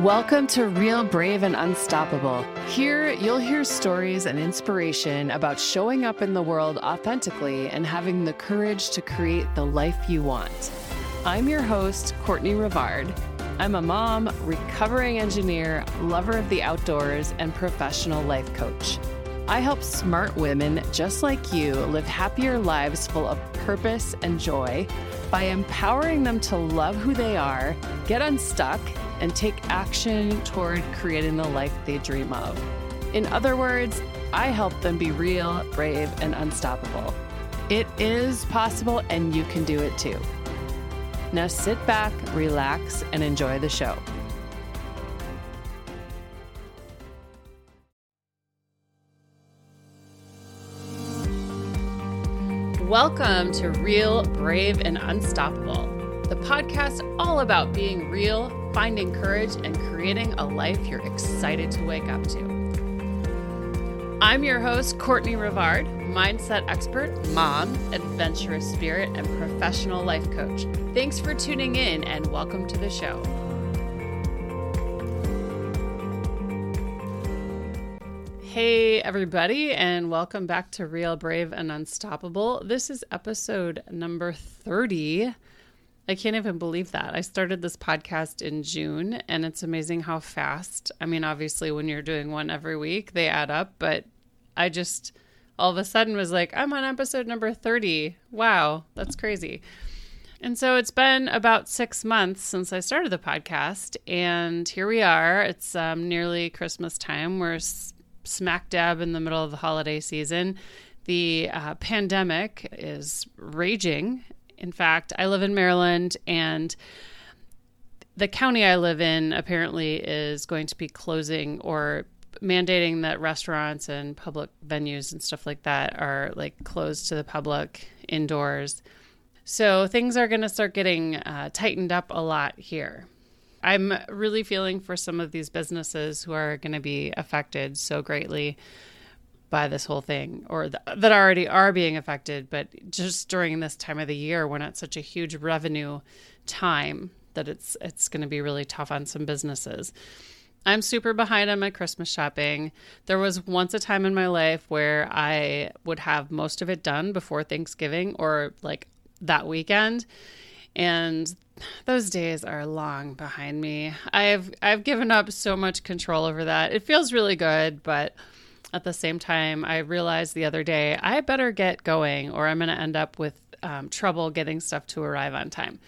Welcome to Real Brave and Unstoppable. Here, you'll hear stories and inspiration about showing up in the world authentically and having the courage to create the life you want. I'm your host, Courtney Rivard. I'm a mom, recovering engineer, lover of the outdoors, and professional life coach. I help smart women just like you live happier lives full of purpose and joy by empowering them to love who they are, get unstuck, and take action toward creating the life they dream of. In other words, I help them be real, brave, and unstoppable. It is possible, and you can do it too. Now sit back, relax, and enjoy the show. Welcome to Real, Brave, and Unstoppable, the podcast all about being real, finding courage, and creating a life you're excited to wake up to. I'm your host, Courtney Rivard, mindset expert, mom, adventurous spirit, and professional life coach. Thanks for tuning in and welcome to the show. Hey, everybody, and welcome back to Real Brave and Unstoppable. This is episode number 30. I can't even believe that. I started this podcast in June, and it's amazing how fast. I mean, obviously, when you're doing one every week, they add up, but I just all of a sudden was like, I'm on episode number 30. Wow, that's crazy. And so it's been about six months since I started the podcast, and here we are. It's um, nearly Christmas time. We're smack dab in the middle of the holiday season. The uh, pandemic is raging. In fact, I live in Maryland and the county I live in apparently is going to be closing or mandating that restaurants and public venues and stuff like that are like closed to the public indoors. So things are going to start getting uh, tightened up a lot here. I'm really feeling for some of these businesses who are going to be affected so greatly by this whole thing or th- that already are being affected but just during this time of the year when it's such a huge revenue time that it's it's going to be really tough on some businesses. I'm super behind on my Christmas shopping. There was once a time in my life where I would have most of it done before Thanksgiving or like that weekend. And those days are long behind me. I've I've given up so much control over that. It feels really good, but at the same time, I realized the other day I better get going, or I'm going to end up with um, trouble getting stuff to arrive on time.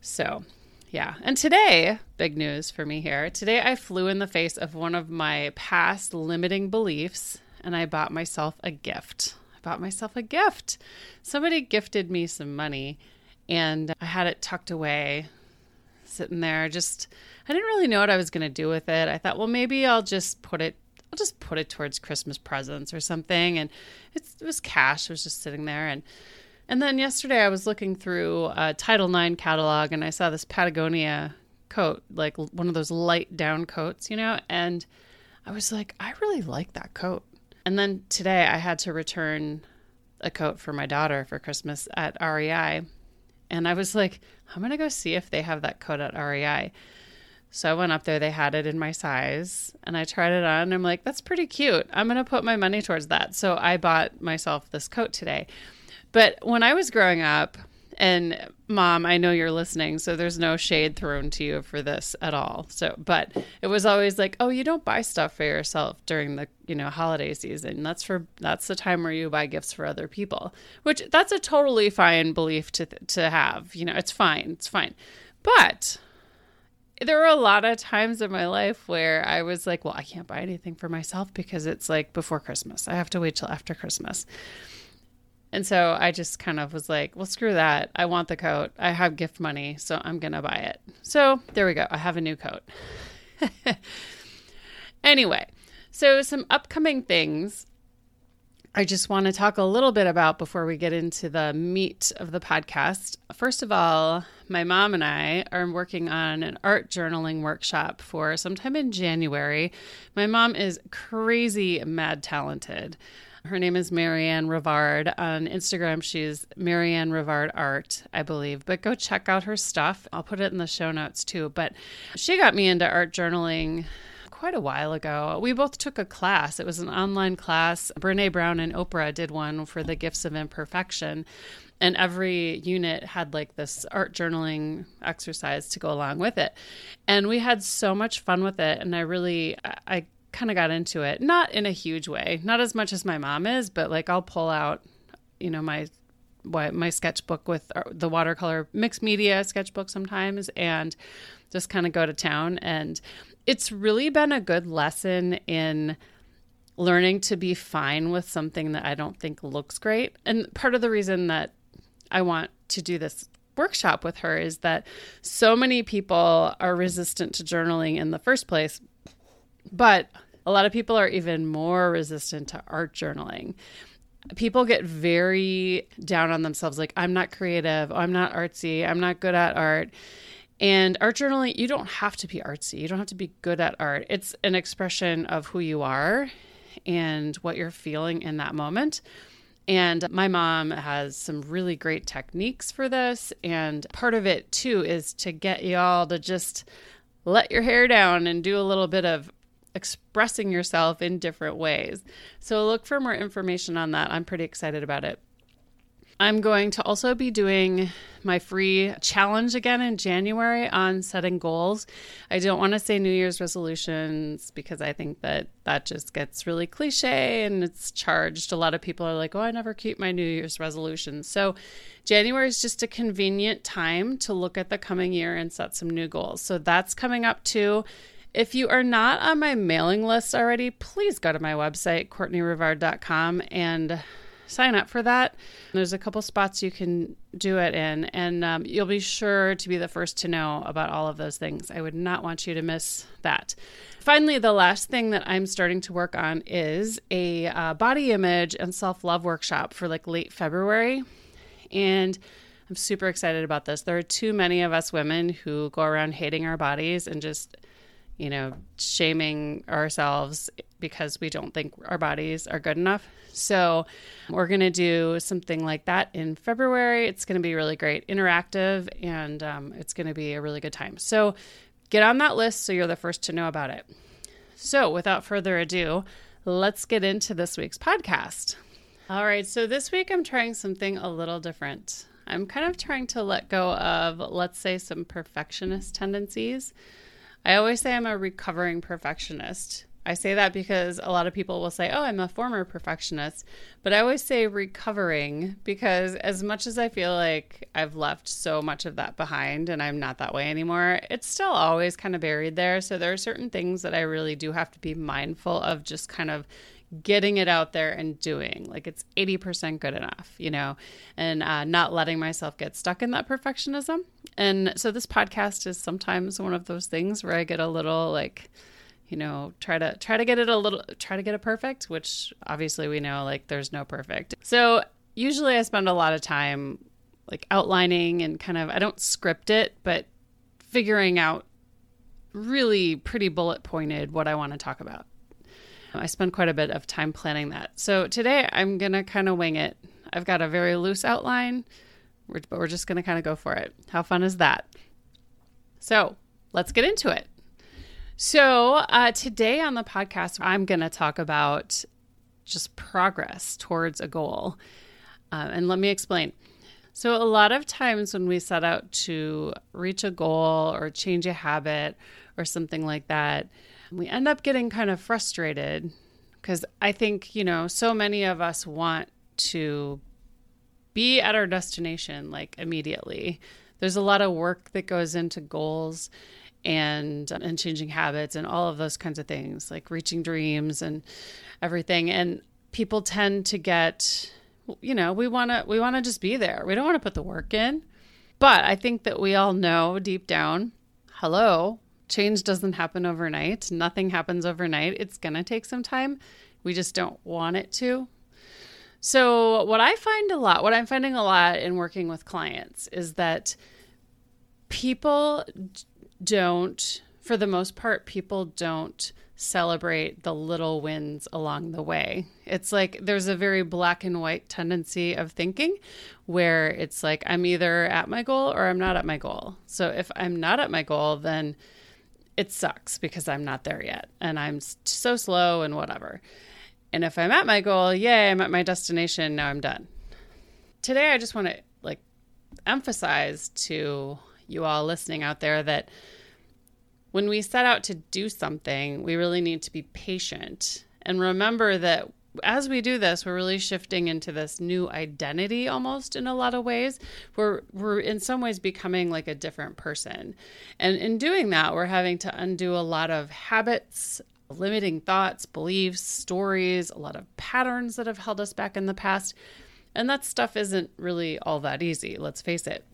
So, yeah. And today, big news for me here. Today, I flew in the face of one of my past limiting beliefs, and I bought myself a gift. I bought myself a gift. Somebody gifted me some money and I had it tucked away, sitting there. Just, I didn't really know what I was going to do with it. I thought, well, maybe I'll just put it, I'll just put it towards Christmas presents or something. And it was cash. It was just sitting there. And, and then yesterday I was looking through a Title Nine catalog and I saw this Patagonia coat, like one of those light down coats, you know, and I was like, I really like that coat. And then today I had to return a coat for my daughter for Christmas at REI and I was like, I'm going to go see if they have that coat at REI. So I went up there, they had it in my size, and I tried it on. I'm like, that's pretty cute. I'm going to put my money towards that. So I bought myself this coat today. But when I was growing up, and mom, I know you're listening, so there's no shade thrown to you for this at all. So, but it was always like, oh, you don't buy stuff for yourself during the, you know, holiday season. That's for that's the time where you buy gifts for other people. Which that's a totally fine belief to to have. You know, it's fine. It's fine. But there were a lot of times in my life where I was like, well, I can't buy anything for myself because it's like before Christmas. I have to wait till after Christmas. And so I just kind of was like, well, screw that. I want the coat. I have gift money, so I'm going to buy it. So there we go. I have a new coat. anyway, so some upcoming things I just want to talk a little bit about before we get into the meat of the podcast. First of all, my mom and I are working on an art journaling workshop for sometime in January. My mom is crazy mad talented. Her name is Marianne Rivard. On Instagram, she's Marianne Rivard Art, I believe. But go check out her stuff. I'll put it in the show notes too. But she got me into art journaling quite a while ago. We both took a class. It was an online class. Brene Brown and Oprah did one for the gifts of imperfection. And every unit had like this art journaling exercise to go along with it. And we had so much fun with it. And I really, I kind of got into it, not in a huge way, not as much as my mom is, but like I'll pull out, you know, my what my sketchbook with uh, the watercolor mixed media sketchbook sometimes and just kind of go to town and it's really been a good lesson in learning to be fine with something that I don't think looks great. And part of the reason that I want to do this workshop with her is that so many people are resistant to journaling in the first place. But a lot of people are even more resistant to art journaling. People get very down on themselves like, I'm not creative, I'm not artsy, I'm not good at art. And art journaling, you don't have to be artsy. You don't have to be good at art. It's an expression of who you are and what you're feeling in that moment. And my mom has some really great techniques for this. And part of it, too, is to get y'all to just let your hair down and do a little bit of expressing yourself in different ways. So look for more information on that. I'm pretty excited about it. I'm going to also be doing my free challenge again in January on setting goals. I don't want to say New Year's resolutions because I think that that just gets really cliche and it's charged. A lot of people are like, oh, I never keep my New Year's resolutions. So January is just a convenient time to look at the coming year and set some new goals. So that's coming up too. If you are not on my mailing list already, please go to my website, CourtneyRivard.com, and sign up for that. There's a couple spots you can do it in, and um, you'll be sure to be the first to know about all of those things. I would not want you to miss that. Finally, the last thing that I'm starting to work on is a uh, body image and self love workshop for like late February. And I'm super excited about this. There are too many of us women who go around hating our bodies and just you know, shaming ourselves because we don't think our bodies are good enough. So, we're going to do something like that in February. It's going to be really great, interactive, and um, it's going to be a really good time. So, get on that list so you're the first to know about it. So, without further ado, let's get into this week's podcast. All right, so this week I'm trying something a little different. I'm kind of trying to let go of, let's say, some perfectionist tendencies I always say I'm a recovering perfectionist. I say that because a lot of people will say, Oh, I'm a former perfectionist. But I always say recovering because as much as I feel like I've left so much of that behind and I'm not that way anymore, it's still always kind of buried there. So there are certain things that I really do have to be mindful of just kind of getting it out there and doing like it's 80% good enough you know and uh, not letting myself get stuck in that perfectionism and so this podcast is sometimes one of those things where i get a little like you know try to try to get it a little try to get it perfect which obviously we know like there's no perfect so usually i spend a lot of time like outlining and kind of i don't script it but figuring out really pretty bullet pointed what i want to talk about I spend quite a bit of time planning that. So today I'm to kind of wing it. I've got a very loose outline, but we're just to kind of go for it. How fun is that? So let's get into it. So uh, today on the podcast, I'm going to talk about just progress towards a goal. Uh, and let me explain. So, a lot of times when we set out to reach a goal or change a habit or something like that, we end up getting kind of frustrated because I think, you know, so many of us want to be at our destination like immediately. There's a lot of work that goes into goals and and changing habits and all of those kinds of things, like reaching dreams and everything. And people tend to get you know, we want to we want to just be there. We don't want to put the work in. But I think that we all know deep down, hello, change doesn't happen overnight. Nothing happens overnight. It's going to take some time. We just don't want it to. So, what I find a lot, what I'm finding a lot in working with clients is that people don't for the most part, people don't celebrate the little wins along the way. It's like there's a very black and white tendency of thinking where it's like I'm either at my goal or I'm not at my goal. So if I'm not at my goal, then it sucks because I'm not there yet and I'm so slow and whatever. And if I'm at my goal, yay, I'm at my destination, now I'm done. Today I just want to like emphasize to you all listening out there that when we set out to do something, we really need to be patient and remember that as we do this, we're really shifting into this new identity almost in a lot of ways. We're we're in some ways becoming like a different person. And in doing that, we're having to undo a lot of habits, limiting thoughts, beliefs, stories, a lot of patterns that have held us back in the past. And that stuff isn't really all that easy, let's face it.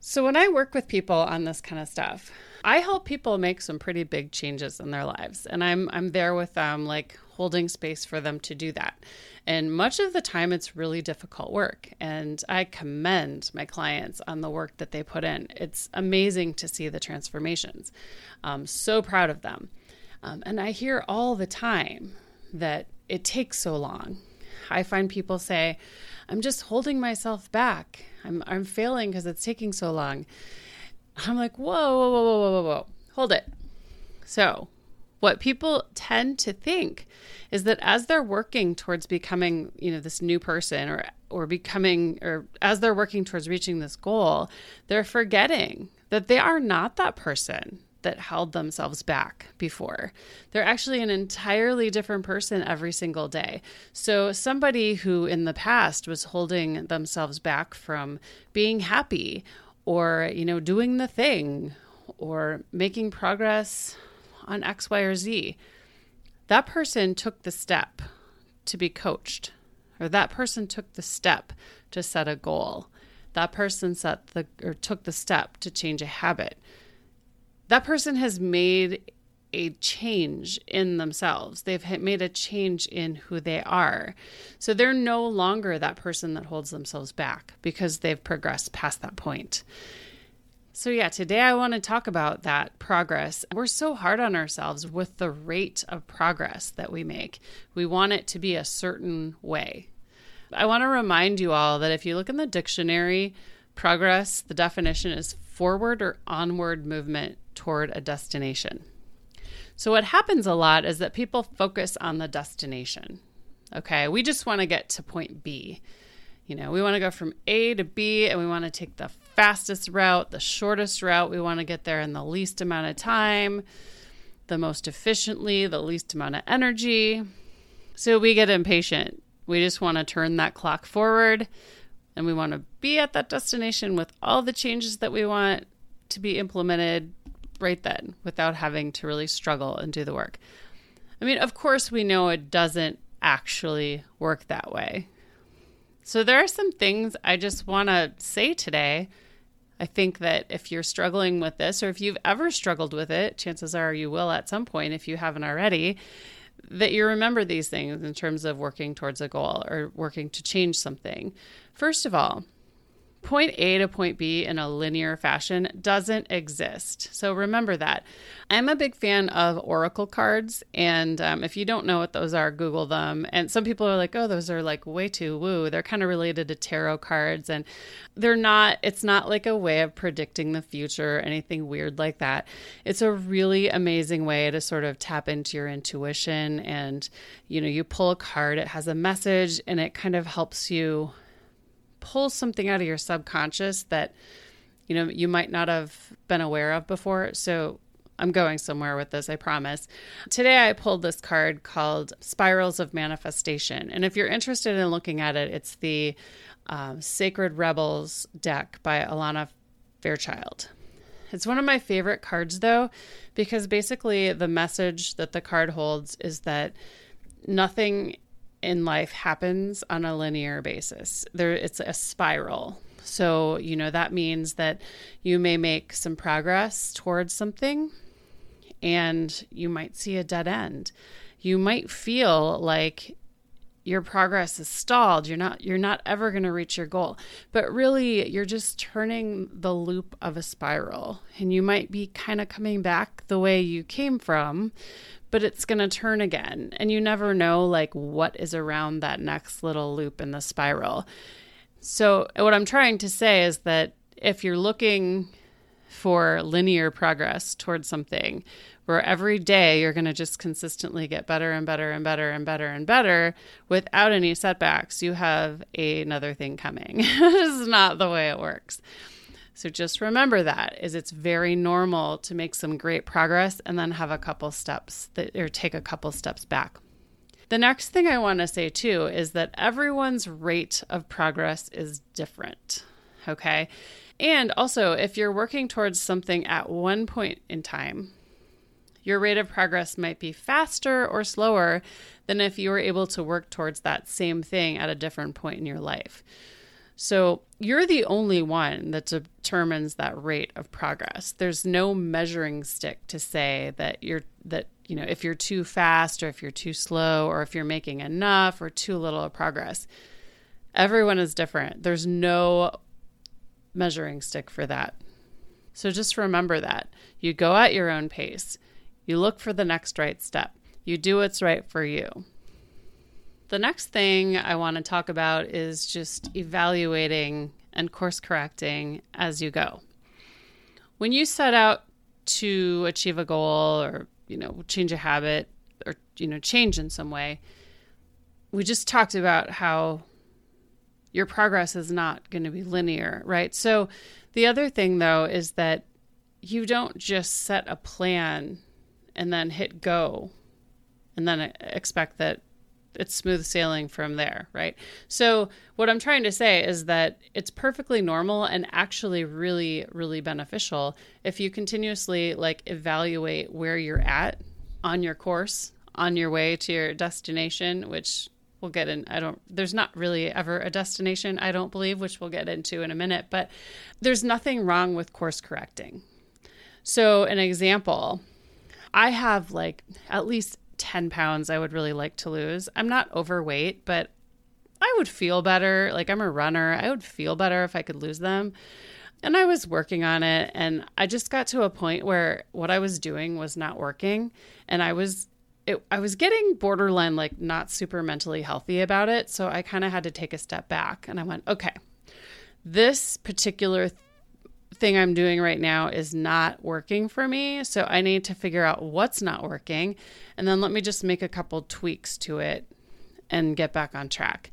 So when I work with people on this kind of stuff, I help people make some pretty big changes in their lives, and I'm I'm there with them, like holding space for them to do that. And much of the time, it's really difficult work, and I commend my clients on the work that they put in. It's amazing to see the transformations. I'm so proud of them, um, and I hear all the time that it takes so long. I find people say, "I'm just holding myself back. I'm I'm failing because it's taking so long." I'm like, whoa, whoa, whoa, whoa, whoa, whoa, hold it. So, what people tend to think is that as they're working towards becoming, you know, this new person or or becoming or as they're working towards reaching this goal, they're forgetting that they are not that person that held themselves back before. They're actually an entirely different person every single day. So, somebody who in the past was holding themselves back from being happy or, you know, doing the thing or making progress on X, Y, or Z. That person took the step to be coached, or that person took the step to set a goal. That person set the or took the step to change a habit. That person has made a change in themselves. They've made a change in who they are. So they're no longer that person that holds themselves back because they've progressed past that point. So, yeah, today I want to talk about that progress. We're so hard on ourselves with the rate of progress that we make. We want it to be a certain way. I want to remind you all that if you look in the dictionary, progress, the definition is forward or onward movement toward a destination. So, what happens a lot is that people focus on the destination. Okay, we just want to get to point B. You know, we want to go from A to B and we want to take the fastest route, the shortest route. We want to get there in the least amount of time, the most efficiently, the least amount of energy. So we get impatient. We just want to turn that clock forward and we want to be at that destination with all the changes that we want to be implemented right then without having to really struggle and do the work. I mean, of course, we know it doesn't actually work that way. So, there are some things I just want to say today. I think that if you're struggling with this, or if you've ever struggled with it, chances are you will at some point if you haven't already, that you remember these things in terms of working towards a goal or working to change something. First of all, point A to point B in a linear fashion doesn't exist. So remember that. I'm a big fan of Oracle cards. And um, if you don't know what those are, Google them. And some people are like, oh, those are like way too woo. They're kind of related to tarot cards. And they're not, it's not like a way of predicting the future or anything weird like that. It's a really amazing way to sort of tap into your intuition. And, you know, you pull a card, it has a message, and it kind of helps you pull something out of your subconscious that you know you might not have been aware of before. So i'm going somewhere with this i promise. Today i pulled this card called spirals of manifestation. And if you're interested in looking at it it's the um, sacred rebels deck by alana fairchild. It's one of my favorite cards though because basically the message that the card holds is that nothing in life happens on a linear basis. There it's a spiral. So, you know, that means that you may make some progress towards something and you might see a dead end. You might feel like your progress is stalled. You're not you're not ever going to reach your goal. But really you're just turning the loop of a spiral. And you might be kind of coming back the way you came from but it's going to turn again. And you never know like what is around that next little loop in the spiral. So what i'm trying to say is that if you're looking for linear progress towards something where every day you're going to just consistently get better and better and better and better and better without any setbacks, you have another thing coming. this is not the way it works. So just remember that is it's very normal to make some great progress and then have a couple steps that or take a couple steps back. The next thing I want to say too is that everyone's rate of progress is different. Okay? And also, if you're working towards something at one point in time, your rate of progress might be faster or slower than if you were able to work towards that same thing at a different point in your life. So you're the only one that determines that rate of progress. There's no measuring stick to say that you're that you know if you're too fast or if you're too slow or if you're making enough or too little of progress. Everyone is different. There's no measuring stick for that. So just remember that. You go at your own pace. You look for the next right step. You do what's right for you. The next thing I want to talk about is just evaluating and course correcting as you go. When you set out to achieve a goal or, you know, change a habit or, you know, change in some way, we just talked about how your progress is not going to be linear, right? So the other thing though is that you don't just set a plan and then hit go and then expect that it's smooth sailing from there, right? So, what I'm trying to say is that it's perfectly normal and actually really, really beneficial if you continuously like evaluate where you're at on your course, on your way to your destination, which we'll get in. I don't, there's not really ever a destination, I don't believe, which we'll get into in a minute, but there's nothing wrong with course correcting. So, an example I have like at least 10 pounds I would really like to lose. I'm not overweight, but I would feel better. Like I'm a runner. I would feel better if I could lose them. And I was working on it and I just got to a point where what I was doing was not working and I was it, I was getting borderline like not super mentally healthy about it, so I kind of had to take a step back and I went, "Okay. This particular thing I'm doing right now is not working for me. So I need to figure out what's not working. And then let me just make a couple tweaks to it and get back on track.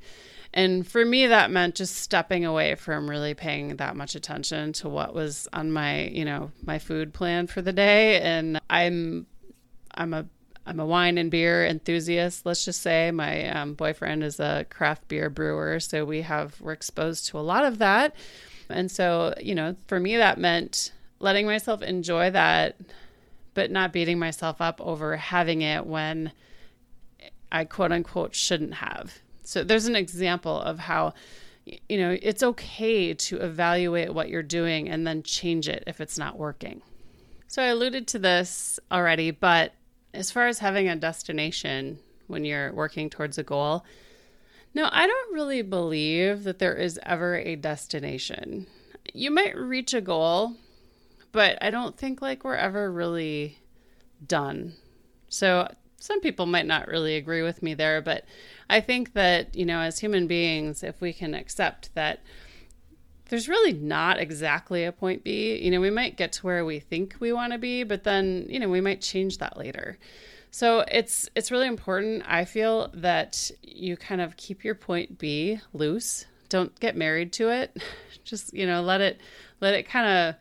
And for me, that meant just stepping away from really paying that much attention to what was on my, you know, my food plan for the day. And I'm, I'm a, I'm a wine and beer enthusiast. Let's just say my um, boyfriend is a craft beer brewer, so we have we're exposed to a lot of that. And so, you know, for me, that meant letting myself enjoy that, but not beating myself up over having it when I quote unquote shouldn't have. So there's an example of how, you know, it's okay to evaluate what you're doing and then change it if it's not working. So I alluded to this already, but as far as having a destination when you're working towards a goal, no, I don't really believe that there is ever a destination. You might reach a goal, but I don't think like we're ever really done. So some people might not really agree with me there, but I think that, you know, as human beings, if we can accept that there's really not exactly a point B, you know, we might get to where we think we want to be, but then, you know, we might change that later. So it's it's really important I feel that you kind of keep your point B loose. Don't get married to it. Just, you know, let it let it kind of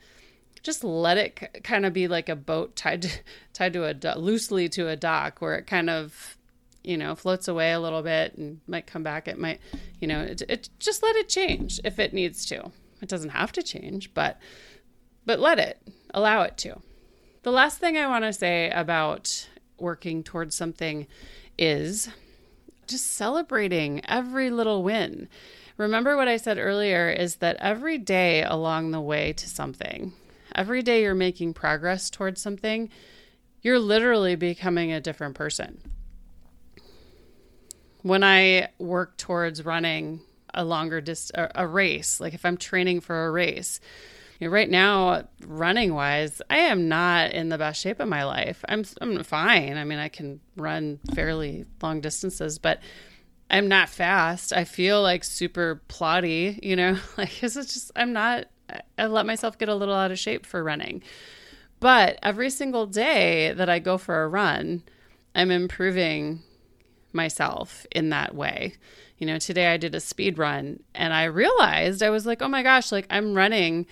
just let it kind of be like a boat tied to, tied to a loosely to a dock where it kind of you know floats away a little bit and might come back it might you know it, it just let it change if it needs to it doesn't have to change but but let it allow it to the last thing i want to say about working towards something is just celebrating every little win. Remember what I said earlier is that every day along the way to something, every day you're making progress towards something, you're literally becoming a different person. When I work towards running a longer dist a race, like if I'm training for a race, you know, right now, running wise, I am not in the best shape of my life. I'm I'm fine. I mean, I can run fairly long distances, but I'm not fast. I feel like super plotty, you know, like it's just I'm not. I let myself get a little out of shape for running. But every single day that I go for a run, I'm improving myself in that way. You know, today I did a speed run and I realized I was like, oh my gosh, like I'm running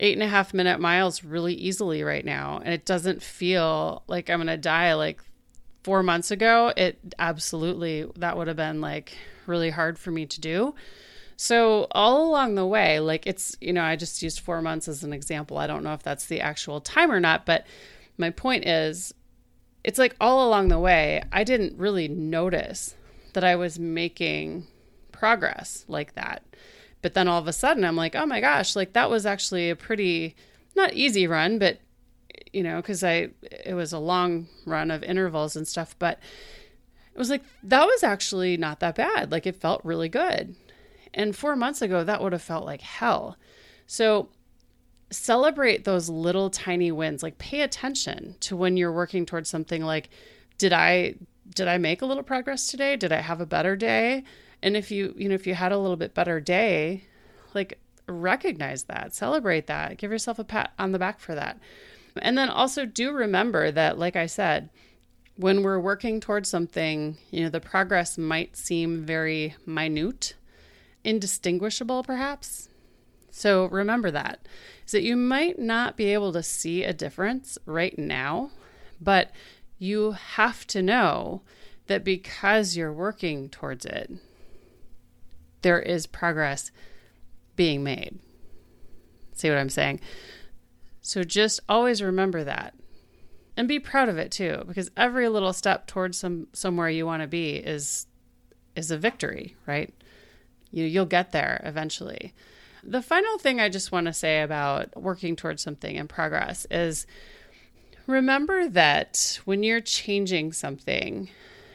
eight and a half minute miles really easily right now. And it doesn't feel like I'm going to die. Like four months ago, it absolutely, that would have been like really hard for me to do. So, all along the way, like it's, you know, I just used four months as an example. I don't know if that's the actual time or not, but my point is, it's like all along the way, I didn't really notice that I was making progress like that. But then all of a sudden, I'm like, oh my gosh, like that was actually a pretty, not easy run, but, you know, because I, it was a long run of intervals and stuff, but it was like, that was actually not that bad. Like it felt really good. And four months ago, that would have felt like hell. So celebrate those little tiny wins. Like pay attention to when you're working towards something like, did I did I make a little progress today? Did I have a better day? And if you, you know, if you had a little bit better day, like recognize that, celebrate that, give yourself a pat on the back for that. And then also do remember that, like I said, when we're working towards something, you know, the progress might seem very minute, indistinguishable perhaps. So remember that is that you might not be able to see a difference right now, but you have to know that because you're working towards it, there is progress being made. See what I'm saying? So just always remember that and be proud of it too because every little step towards some somewhere you want to be is is a victory, right? You you'll get there eventually. The final thing I just want to say about working towards something in progress is remember that when you're changing something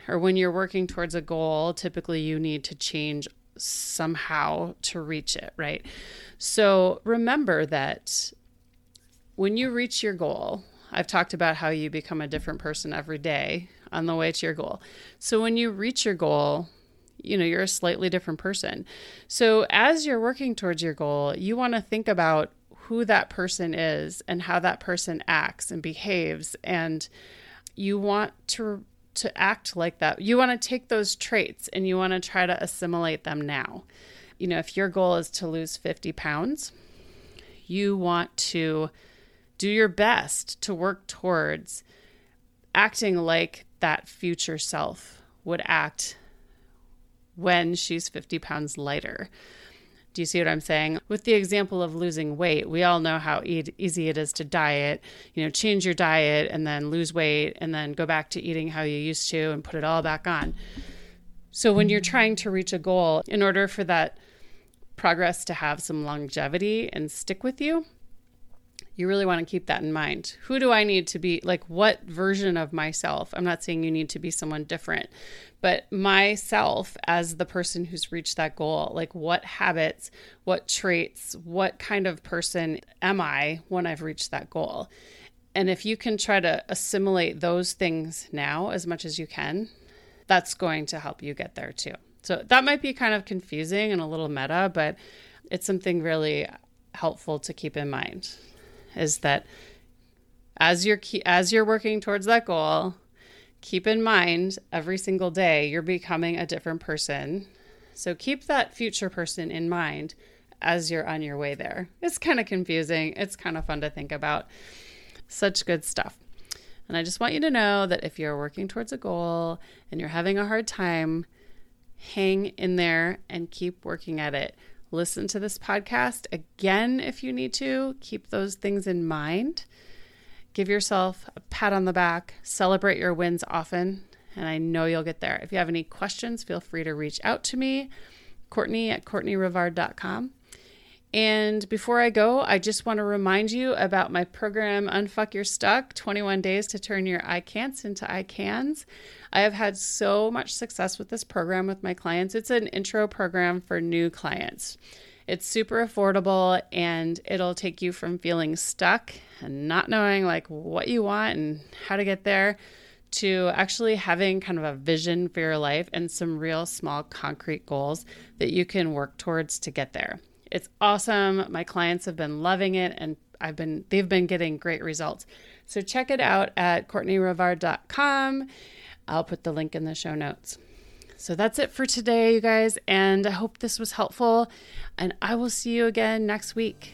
or when you're working towards a goal, typically you need to change somehow to reach it, right? So remember that when you reach your goal, I've talked about how you become a different person every day on the way to your goal. So when you reach your goal, you know, you're a slightly different person. So as you're working towards your goal, you want to think about who that person is and how that person acts and behaves and you want to to act like that. You want to take those traits and you want to try to assimilate them now. You know, if your goal is to lose 50 pounds, you want to do your best to work towards acting like that future self would act when she's 50 pounds lighter. Do you see what I'm saying? With the example of losing weight, we all know how e- easy it is to diet, you know, change your diet and then lose weight and then go back to eating how you used to and put it all back on. So when you're trying to reach a goal, in order for that progress to have some longevity and stick with you, you really want to keep that in mind. Who do I need to be? Like, what version of myself? I'm not saying you need to be someone different, but myself as the person who's reached that goal, like, what habits, what traits, what kind of person am I when I've reached that goal? And if you can try to assimilate those things now as much as you can, that's going to help you get there too. So that might be kind of confusing and a little meta, but it's something really helpful to keep in mind is that as you're as you're working towards that goal, keep in mind every single day you're becoming a different person. So keep that future person in mind as you're on your way there. It's kind of confusing. It's kind of fun to think about. Such good stuff. And I just want you to know that if you're working towards a goal and you're having a hard time, hang in there and keep working at it listen to this podcast again if you need to. Keep those things in mind. Give yourself a pat on the back, celebrate your wins often, and I know you'll get there. If you have any questions, feel free to reach out to me, Courtney at CourtneyRivard.com. And before I go, I just want to remind you about my program, Unfuck Your Stuck 21 Days to Turn Your I Can'ts into I Cans. I have had so much success with this program with my clients. It's an intro program for new clients. It's super affordable and it'll take you from feeling stuck and not knowing like what you want and how to get there to actually having kind of a vision for your life and some real small concrete goals that you can work towards to get there. It's awesome. My clients have been loving it and I've been they've been getting great results. So check it out at CourtneyRivard.com. I'll put the link in the show notes. So that's it for today, you guys, and I hope this was helpful and I will see you again next week.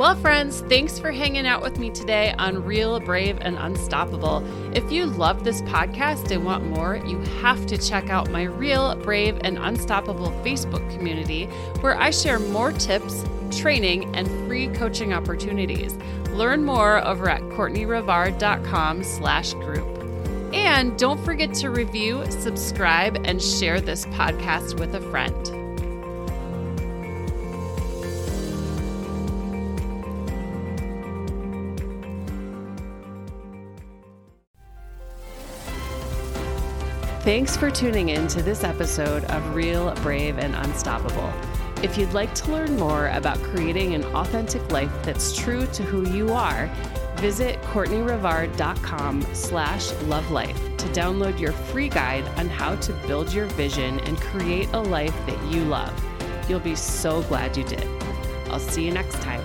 Well, friends, thanks for hanging out with me today on Real, Brave, and Unstoppable. If you love this podcast and want more, you have to check out my Real, Brave, and Unstoppable Facebook community where I share more tips, training, and free coaching opportunities. Learn more over at CourtneyRivard.com slash group. And don't forget to review, subscribe, and share this podcast with a friend. Thanks for tuning in to this episode of Real, Brave, and Unstoppable. If you'd like to learn more about creating an authentic life that's true to who you are, visit CourtneyRivard.com slash lovelife to download your free guide on how to build your vision and create a life that you love. You'll be so glad you did. I'll see you next time.